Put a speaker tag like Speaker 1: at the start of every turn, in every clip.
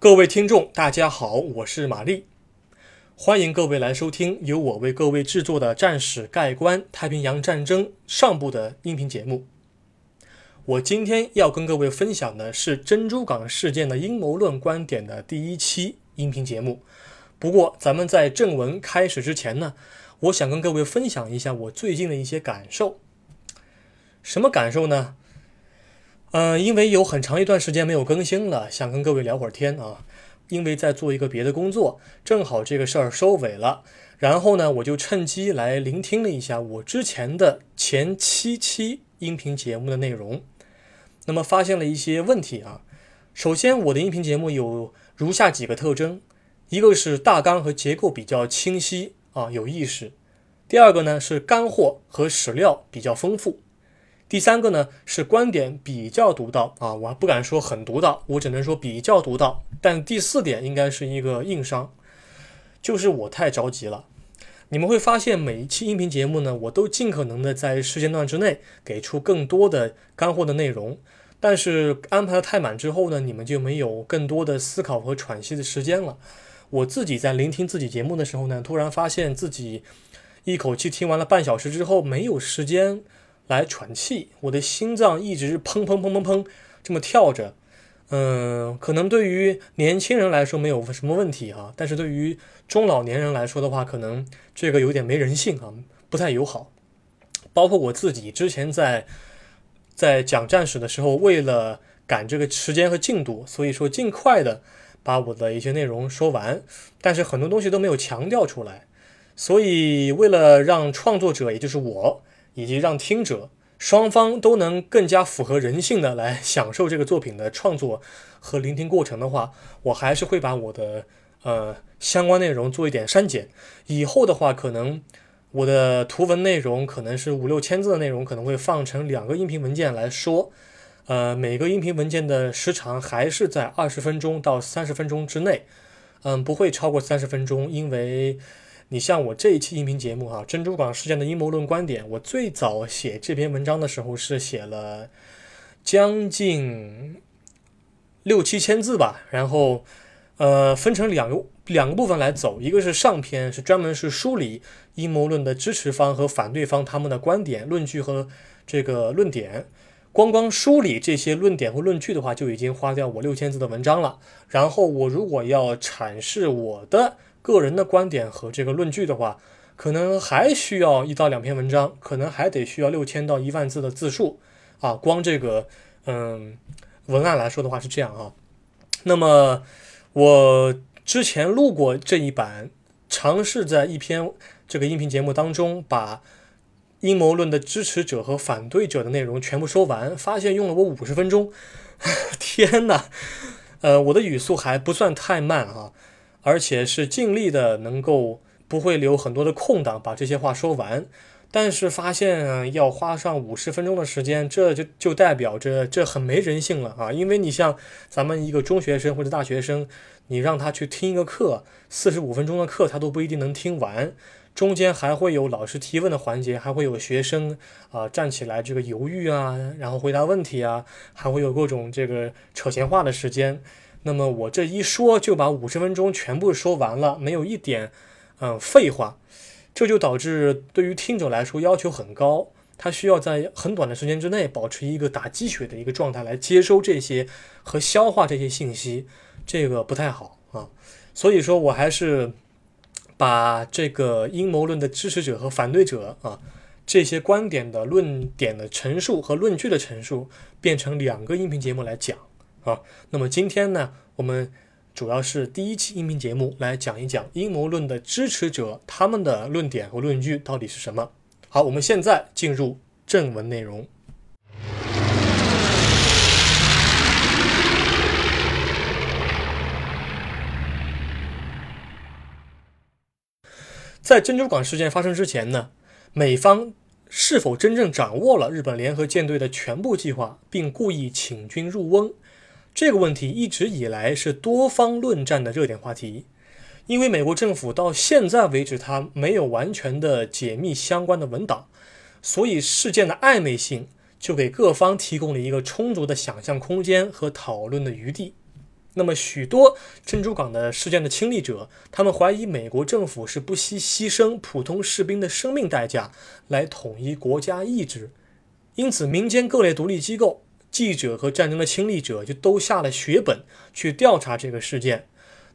Speaker 1: 各位听众，大家好，我是玛丽，欢迎各位来收听由我为各位制作的《战史概观：太平洋战争》上部的音频节目。我今天要跟各位分享的是珍珠港事件的阴谋论观点的第一期音频节目。不过，咱们在正文开始之前呢，我想跟各位分享一下我最近的一些感受。什么感受呢？嗯，因为有很长一段时间没有更新了，想跟各位聊会儿天啊。因为在做一个别的工作，正好这个事儿收尾了，然后呢，我就趁机来聆听了一下我之前的前七期音频节目的内容，那么发现了一些问题啊。首先，我的音频节目有如下几个特征：一个是大纲和结构比较清晰啊，有意识；第二个呢是干货和史料比较丰富。第三个呢是观点比较独到啊，我还不敢说很独到，我只能说比较独到。但第四点应该是一个硬伤，就是我太着急了。你们会发现每一期音频节目呢，我都尽可能的在时间段之内给出更多的干货的内容，但是安排的太满之后呢，你们就没有更多的思考和喘息的时间了。我自己在聆听自己节目的时候呢，突然发现自己一口气听完了半小时之后，没有时间。来喘气，我的心脏一直砰砰砰砰砰这么跳着，嗯，可能对于年轻人来说没有什么问题哈，但是对于中老年人来说的话，可能这个有点没人性啊，不太友好。包括我自己之前在在讲战史的时候，为了赶这个时间和进度，所以说尽快的把我的一些内容说完，但是很多东西都没有强调出来，所以为了让创作者，也就是我。以及让听者双方都能更加符合人性的来享受这个作品的创作和聆听过程的话，我还是会把我的呃相关内容做一点删减。以后的话，可能我的图文内容可能是五六千字的内容，可能会放成两个音频文件来说。呃，每个音频文件的时长还是在二十分钟到三十分钟之内，嗯，不会超过三十分钟，因为。你像我这一期音频节目哈，珍珠港事件的阴谋论观点，我最早写这篇文章的时候是写了将近六七千字吧，然后呃分成两个两个部分来走，一个是上篇是专门是梳理阴谋论的支持方和反对方他们的观点、论据和这个论点，光光梳理这些论点和论据的话，就已经花掉我六千字的文章了。然后我如果要阐释我的。个人的观点和这个论据的话，可能还需要一到两篇文章，可能还得需要六千到一万字的字数啊。光这个嗯文案来说的话是这样啊。那么我之前录过这一版，尝试在一篇这个音频节目当中把阴谋论的支持者和反对者的内容全部说完，发现用了我五十分钟。天哪！呃，我的语速还不算太慢啊。而且是尽力的，能够不会留很多的空档，把这些话说完。但是发现要花上五十分钟的时间，这就就代表着这很没人性了啊！因为你像咱们一个中学生或者大学生，你让他去听一个课，四十五分钟的课，他都不一定能听完。中间还会有老师提问的环节，还会有学生啊站起来这个犹豫啊，然后回答问题啊，还会有各种这个扯闲话的时间。那么我这一说就把五十分钟全部说完了，没有一点嗯废话，这就导致对于听者来说要求很高，他需要在很短的时间之内保持一个打鸡血的一个状态来接收这些和消化这些信息，这个不太好啊。所以说我还是把这个阴谋论的支持者和反对者啊这些观点的论点的陈述和论据的陈述变成两个音频节目来讲。啊，那么今天呢，我们主要是第一期音频节目来讲一讲阴谋论的支持者他们的论点和论据到底是什么。好，我们现在进入正文内容。在珍珠港事件发生之前呢，美方是否真正掌握了日本联合舰队的全部计划，并故意请军入瓮？这个问题一直以来是多方论战的热点话题，因为美国政府到现在为止，它没有完全的解密相关的文档，所以事件的暧昧性就给各方提供了一个充足的想象空间和讨论的余地。那么，许多珍珠港的事件的亲历者，他们怀疑美国政府是不惜牺牲普通士兵的生命代价来统一国家意志，因此，民间各类独立机构、记者和战争的亲历者就都下了血本去调查这个事件。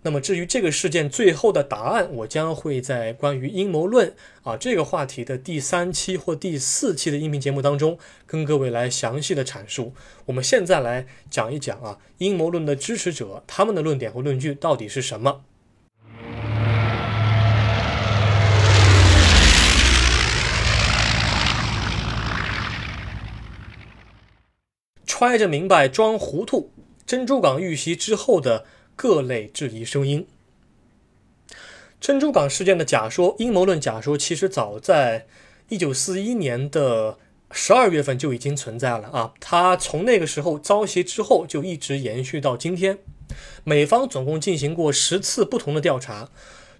Speaker 1: 那么，至于这个事件最后的答案，我将会在关于阴谋论啊这个话题的第三期或第四期的音频节目当中，跟各位来详细的阐述。我们现在来讲一讲啊，阴谋论的支持者他们的论点和论据到底是什么？揣着明白装糊涂，珍珠港遇袭之后的。各类质疑声音。珍珠港事件的假说、阴谋论假说，其实早在一九四一年的十二月份就已经存在了啊！它从那个时候遭袭之后，就一直延续到今天。美方总共进行过十次不同的调查，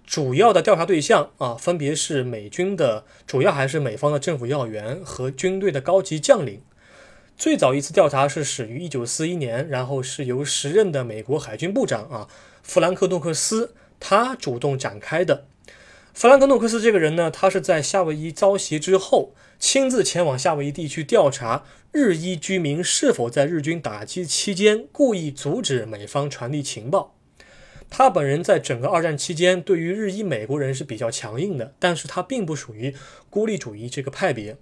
Speaker 1: 主要的调查对象啊，分别是美军的，主要还是美方的政府要员和军队的高级将领。最早一次调查是始于一九四一年，然后是由时任的美国海军部长啊弗兰克诺克斯他主动展开的。弗兰克诺克斯这个人呢，他是在夏威夷遭袭之后，亲自前往夏威夷地区调查日裔居民是否在日军打击期间故意阻止美方传递情报。他本人在整个二战期间对于日裔美国人是比较强硬的，但是他并不属于孤立主义这个派别。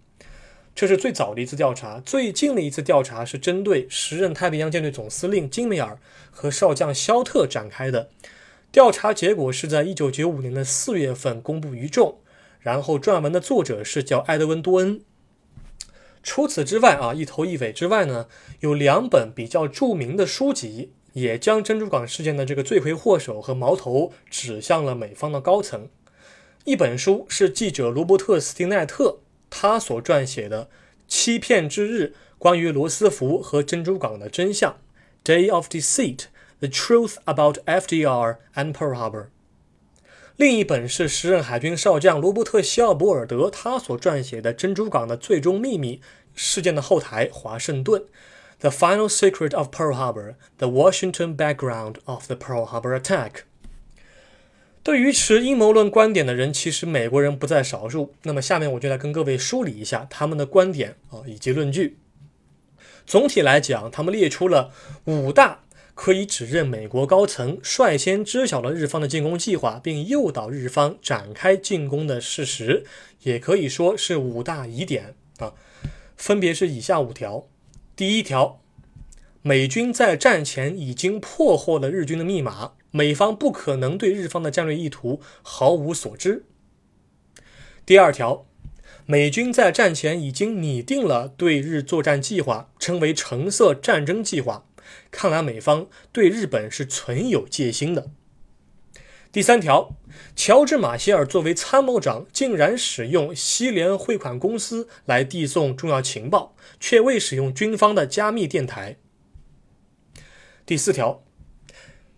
Speaker 1: 这是最早的一次调查，最近的一次调查是针对时任太平洋舰队总司令金梅尔和少将肖特展开的。调查结果是在一九九五年的四月份公布于众，然后撰文的作者是叫埃德温多恩。除此之外啊，一头一尾之外呢，有两本比较著名的书籍，也将珍珠港事件的这个罪魁祸首和矛头指向了美方的高层。一本书是记者罗伯特斯汀奈特。他所撰写的《欺骗之日：关于罗斯福和珍珠港的真相》（Day of Deceit: The Truth About FDR and Pearl Harbor）。另一本是时任海军少将罗伯特·希奥伯尔德他所撰写的《珍珠港的最终秘密：事件的后台——华盛顿》（The Final Secret of Pearl Harbor: The Washington Background of the Pearl Harbor Attack）。对于持阴谋论观点的人，其实美国人不在少数。那么，下面我就来跟各位梳理一下他们的观点啊，以及论据。总体来讲，他们列出了五大可以指认美国高层率先知晓了日方的进攻计划，并诱导日方展开进攻的事实，也可以说是五大疑点啊，分别是以下五条：第一条，美军在战前已经破获了日军的密码。美方不可能对日方的战略意图毫无所知。第二条，美军在战前已经拟定了对日作战计划，称为“橙色战争计划”。看来美方对日本是存有戒心的。第三条，乔治·马歇尔作为参谋长，竟然使用西联汇款公司来递送重要情报，却未使用军方的加密电台。第四条。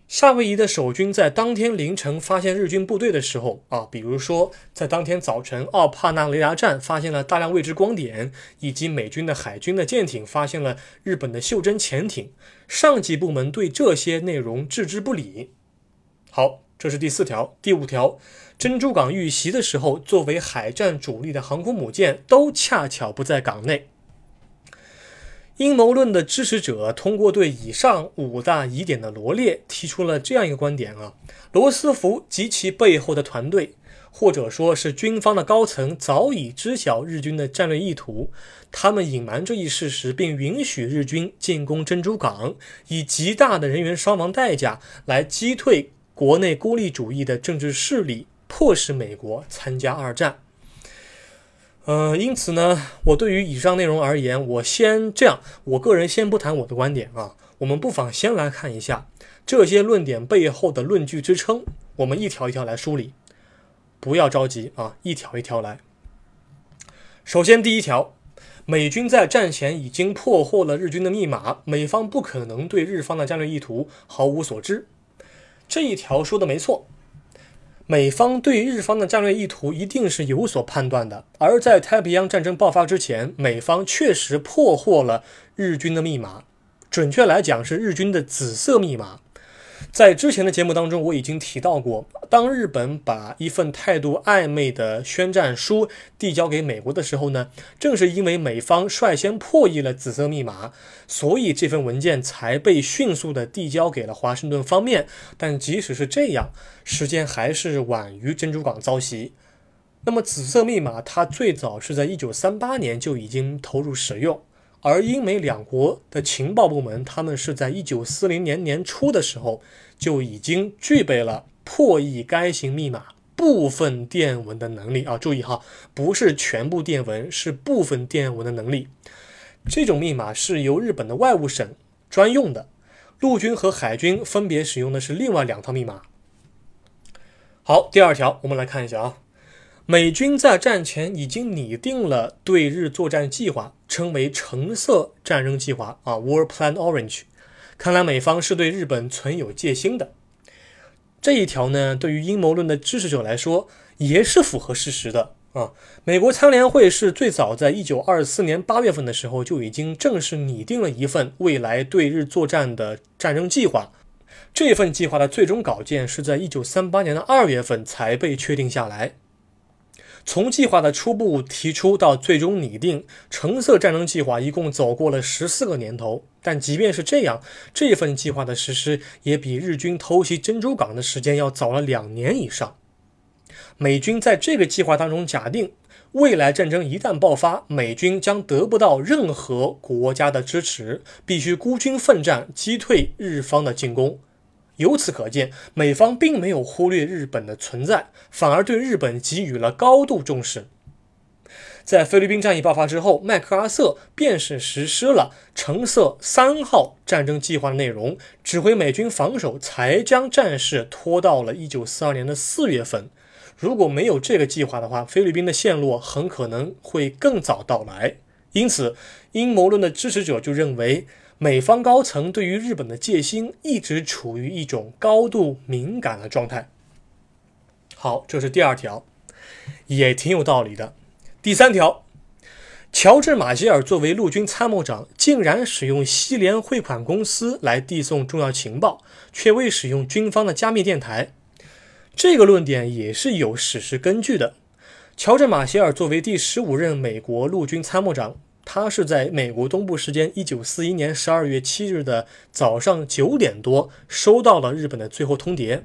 Speaker 1: 夏威夷的守军在当天凌晨发现日军部队的时候啊，比如说在当天早晨，奥帕纳雷达站发现了大量未知光点，以及美军的海军的舰艇发现了日本的袖珍潜艇，上级部门对这些内容置之不理。好，这是第四条。第五条，珍珠港遇袭的时候，作为海战主力的航空母舰都恰巧不在港内。阴谋论的支持者通过对以上五大疑点的罗列，提出了这样一个观点啊：罗斯福及其背后的团队，或者说是军方的高层，早已知晓日军的战略意图，他们隐瞒这一事实，并允许日军进攻珍珠港，以极大的人员伤亡代价来击退国内孤立主义的政治势力，迫使美国参加二战。呃，因此呢，我对于以上内容而言，我先这样，我个人先不谈我的观点啊。我们不妨先来看一下这些论点背后的论据支撑，我们一条一条来梳理，不要着急啊，一条一条来。首先，第一条，美军在战前已经破获了日军的密码，美方不可能对日方的战略意图毫无所知。这一条说的没错。美方对日方的战略意图一定是有所判断的，而在太平洋战争爆发之前，美方确实破获了日军的密码，准确来讲是日军的紫色密码。在之前的节目当中，我已经提到过，当日本把一份态度暧昧的宣战书递交给美国的时候呢，正是因为美方率先破译了紫色密码，所以这份文件才被迅速的递交给了华盛顿方面。但即使是这样，时间还是晚于珍珠港遭袭。那么，紫色密码它最早是在一九三八年就已经投入使用。而英美两国的情报部门，他们是在一九四零年年初的时候就已经具备了破译该型密码部分电文的能力啊！注意哈，不是全部电文，是部分电文的能力。这种密码是由日本的外务省专用的，陆军和海军分别使用的是另外两套密码。好，第二条，我们来看一下啊。美军在战前已经拟定了对日作战计划，称为“橙色战争计划”啊，War Plan Orange。看来美方是对日本存有戒心的。这一条呢，对于阴谋论的支持者来说也是符合事实的啊。美国参联会是最早在一九二四年八月份的时候就已经正式拟定了一份未来对日作战的战争计划。这份计划的最终稿件是在一九三八年的二月份才被确定下来。从计划的初步提出到最终拟定，橙色战争计划一共走过了十四个年头。但即便是这样，这份计划的实施也比日军偷袭珍珠港的时间要早了两年以上。美军在这个计划当中假定，未来战争一旦爆发，美军将得不到任何国家的支持，必须孤军奋战，击退日方的进攻。由此可见，美方并没有忽略日本的存在，反而对日本给予了高度重视。在菲律宾战役爆发之后，麦克阿瑟便是实施了橙色三号战争计划的内容，指挥美军防守，才将战事拖到了一九四二年的四月份。如果没有这个计划的话，菲律宾的陷落很可能会更早到来。因此，阴谋论的支持者就认为。美方高层对于日本的戒心一直处于一种高度敏感的状态。好，这是第二条，也挺有道理的。第三条，乔治·马歇尔作为陆军参谋长，竟然使用西联汇款公司来递送重要情报，却未使用军方的加密电台。这个论点也是有史实根据的。乔治·马歇尔作为第十五任美国陆军参谋长。他是在美国东部时间一九四一年十二月七日的早上九点多收到了日本的最后通牒。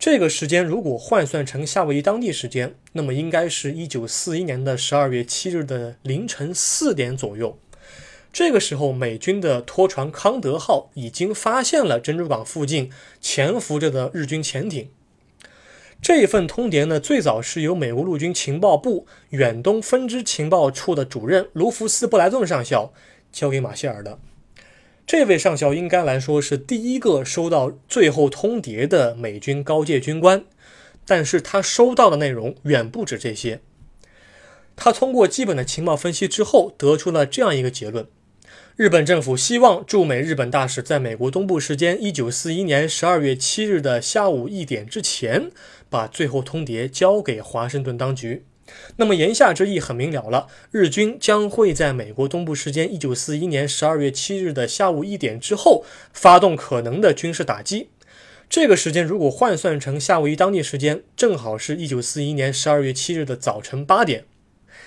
Speaker 1: 这个时间如果换算成夏威夷当地时间，那么应该是一九四一年的十二月七日的凌晨四点左右。这个时候，美军的拖船康德号已经发现了珍珠港附近潜伏着的日军潜艇。这份通牒呢，最早是由美国陆军情报部远东分支情报处的主任卢福斯·布莱顿上校交给马歇尔的。这位上校应该来说是第一个收到最后通牒的美军高阶军官，但是他收到的内容远不止这些。他通过基本的情报分析之后，得出了这样一个结论。日本政府希望驻美日本大使在美国东部时间一九四一年十二月七日的下午一点之前，把最后通牒交给华盛顿当局。那么言下之意很明了了，日军将会在美国东部时间一九四一年十二月七日的下午一点之后发动可能的军事打击。这个时间如果换算成夏威夷当地时间，正好是一九四一年十二月七日的早晨八点。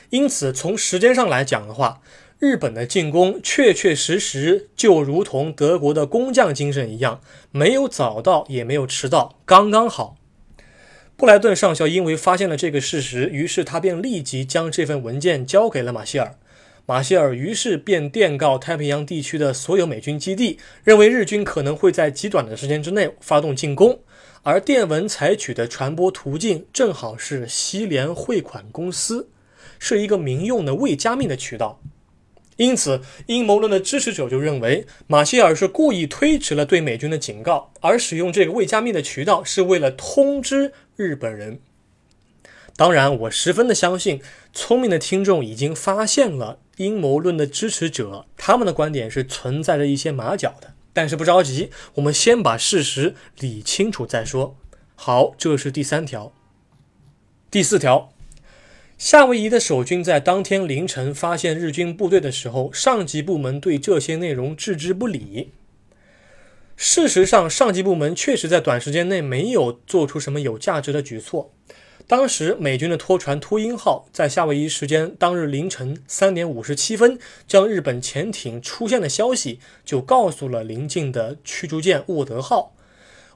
Speaker 1: 因此，从时间上来讲的话，日本的进攻确确实实就如同德国的工匠精神一样，没有早到，也没有迟到，刚刚好。布莱顿上校因为发现了这个事实，于是他便立即将这份文件交给了马歇尔。马歇尔于是便电告太平洋地区的所有美军基地，认为日军可能会在极短的时间之内发动进攻，而电文采取的传播途径正好是西联汇款公司，是一个民用的未加密的渠道。因此，阴谋论的支持者就认为，马歇尔是故意推迟了对美军的警告，而使用这个未加密的渠道是为了通知日本人。当然，我十分的相信，聪明的听众已经发现了阴谋论的支持者他们的观点是存在着一些马脚的。但是不着急，我们先把事实理清楚再说。好，这是第三条，第四条。夏威夷的守军在当天凌晨发现日军部队的时候，上级部门对这些内容置之不理。事实上，上级部门确实在短时间内没有做出什么有价值的举措。当时，美军的拖船“秃鹰号”在夏威夷时间当日凌晨三点五十七分，将日本潜艇出现的消息就告诉了邻近的驱逐舰“沃德号”。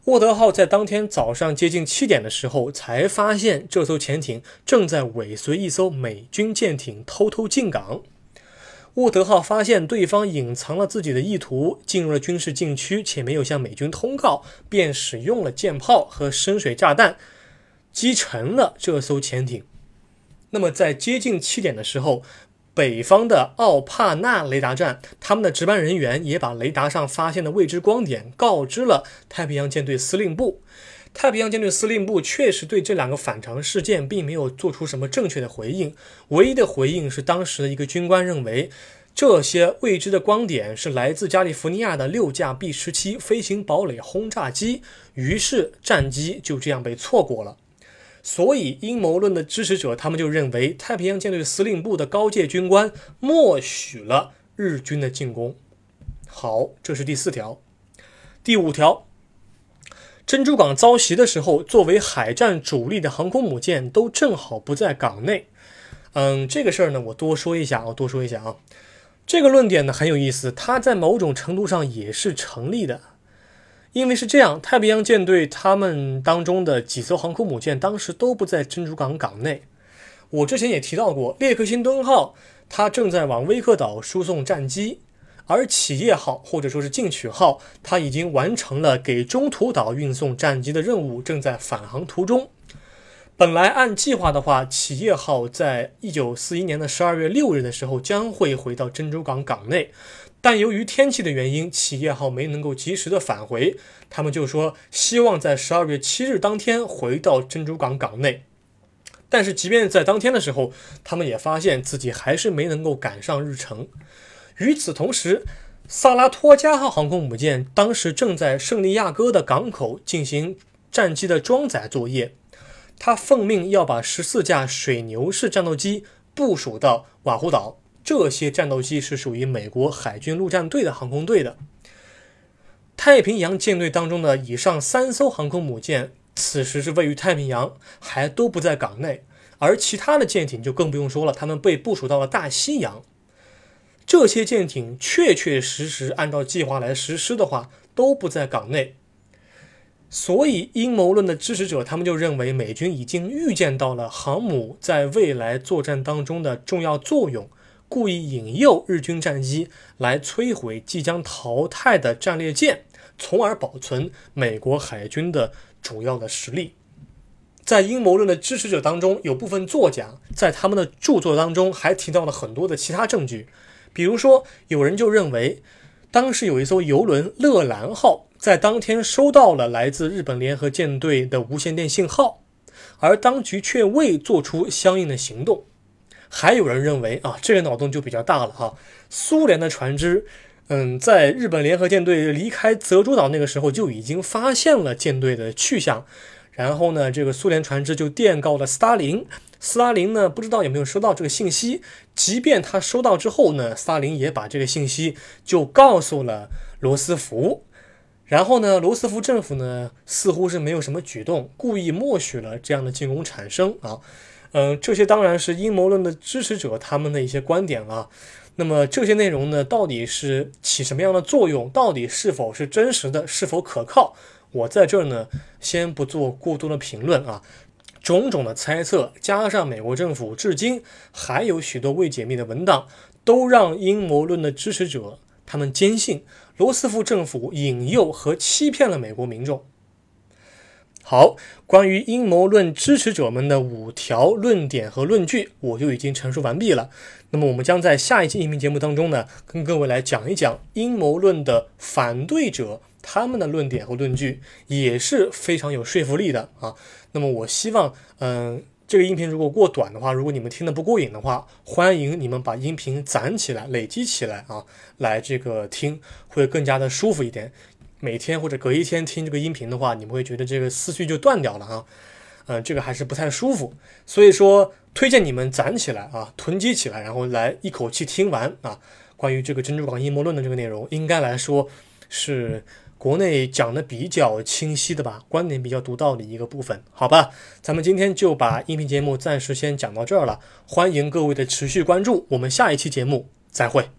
Speaker 1: 沃德号在当天早上接近七点的时候，才发现这艘潜艇正在尾随一艘美军舰艇偷偷进港。沃德号发现对方隐藏了自己的意图，进入了军事禁区，且没有向美军通告，便使用了舰炮和深水炸弹击沉了这艘潜艇。那么，在接近七点的时候，北方的奥帕纳雷达站，他们的值班人员也把雷达上发现的未知光点告知了太平洋舰队司令部。太平洋舰队司令部确实对这两个反常事件并没有做出什么正确的回应，唯一的回应是当时的一个军官认为，这些未知的光点是来自加利福尼亚的六架 B 十七飞行堡垒轰炸机，于是战机就这样被错过了。所以阴谋论的支持者他们就认为，太平洋舰队司令部的高阶军官默许了日军的进攻。好，这是第四条，第五条。珍珠港遭袭的时候，作为海战主力的航空母舰都正好不在港内。嗯，这个事儿呢，我多说一下，我多说一下啊。这个论点呢很有意思，它在某种程度上也是成立的，因为是这样，太平洋舰队他们当中的几艘航空母舰当时都不在珍珠港港内。我之前也提到过，列克星敦号它正在往威克岛输送战机。而企业号或者说是进取号，它已经完成了给中途岛运送战机的任务，正在返航途中。本来按计划的话，企业号在一九四一年的十二月六日的时候将会回到珍珠港港内，但由于天气的原因，企业号没能够及时的返回。他们就说希望在十二月七日当天回到珍珠港港内，但是即便在当天的时候，他们也发现自己还是没能够赶上日程。与此同时，萨拉托加号航空母舰当时正在圣地亚哥的港口进行战机的装载作业。他奉命要把十四架水牛式战斗机部署到瓦胡岛。这些战斗机是属于美国海军陆战队的航空队的。太平洋舰队当中的以上三艘航空母舰，此时是位于太平洋，还都不在港内。而其他的舰艇就更不用说了，他们被部署到了大西洋。这些舰艇确确实实按照计划来实施的话，都不在港内。所以阴谋论的支持者他们就认为，美军已经预见到了航母在未来作战当中的重要作用，故意引诱日军战机来摧毁即将淘汰的战列舰，从而保存美国海军的主要的实力。在阴谋论的支持者当中，有部分作家在他们的著作当中还提到了很多的其他证据。比如说，有人就认为，当时有一艘游轮“乐兰号”在当天收到了来自日本联合舰队的无线电信号，而当局却未做出相应的行动。还有人认为，啊，这个脑洞就比较大了哈。苏联的船只，嗯，在日本联合舰队离开泽州岛那个时候就已经发现了舰队的去向，然后呢，这个苏联船只就电告了斯大林。斯大林呢，不知道有没有收到这个信息。即便他收到之后呢，斯大林也把这个信息就告诉了罗斯福。然后呢，罗斯福政府呢，似乎是没有什么举动，故意默许了这样的进攻产生啊。嗯，这些当然是阴谋论的支持者他们的一些观点啊。那么这些内容呢，到底是起什么样的作用？到底是否是真实的？是否可靠？我在这儿呢，先不做过多的评论啊。种种的猜测，加上美国政府至今还有许多未解密的文档，都让阴谋论的支持者他们坚信罗斯福政府引诱和欺骗了美国民众。好，关于阴谋论支持者们的五条论点和论据，我就已经陈述完毕了。那么，我们将在下一期音频节目当中呢，跟各位来讲一讲阴谋论的反对者。他们的论点和论据也是非常有说服力的啊。那么我希望，嗯，这个音频如果过短的话，如果你们听得不过瘾的话，欢迎你们把音频攒起来、累积起来啊，来这个听会更加的舒服一点。每天或者隔一天听这个音频的话，你们会觉得这个思绪就断掉了啊，嗯，这个还是不太舒服。所以说，推荐你们攒起来啊，囤积起来，然后来一口气听完啊。关于这个珍珠港阴谋论的这个内容，应该来说是。国内讲的比较清晰的吧，观点比较独到的一个部分，好吧？咱们今天就把音频节目暂时先讲到这儿了，欢迎各位的持续关注，我们下一期节目再会。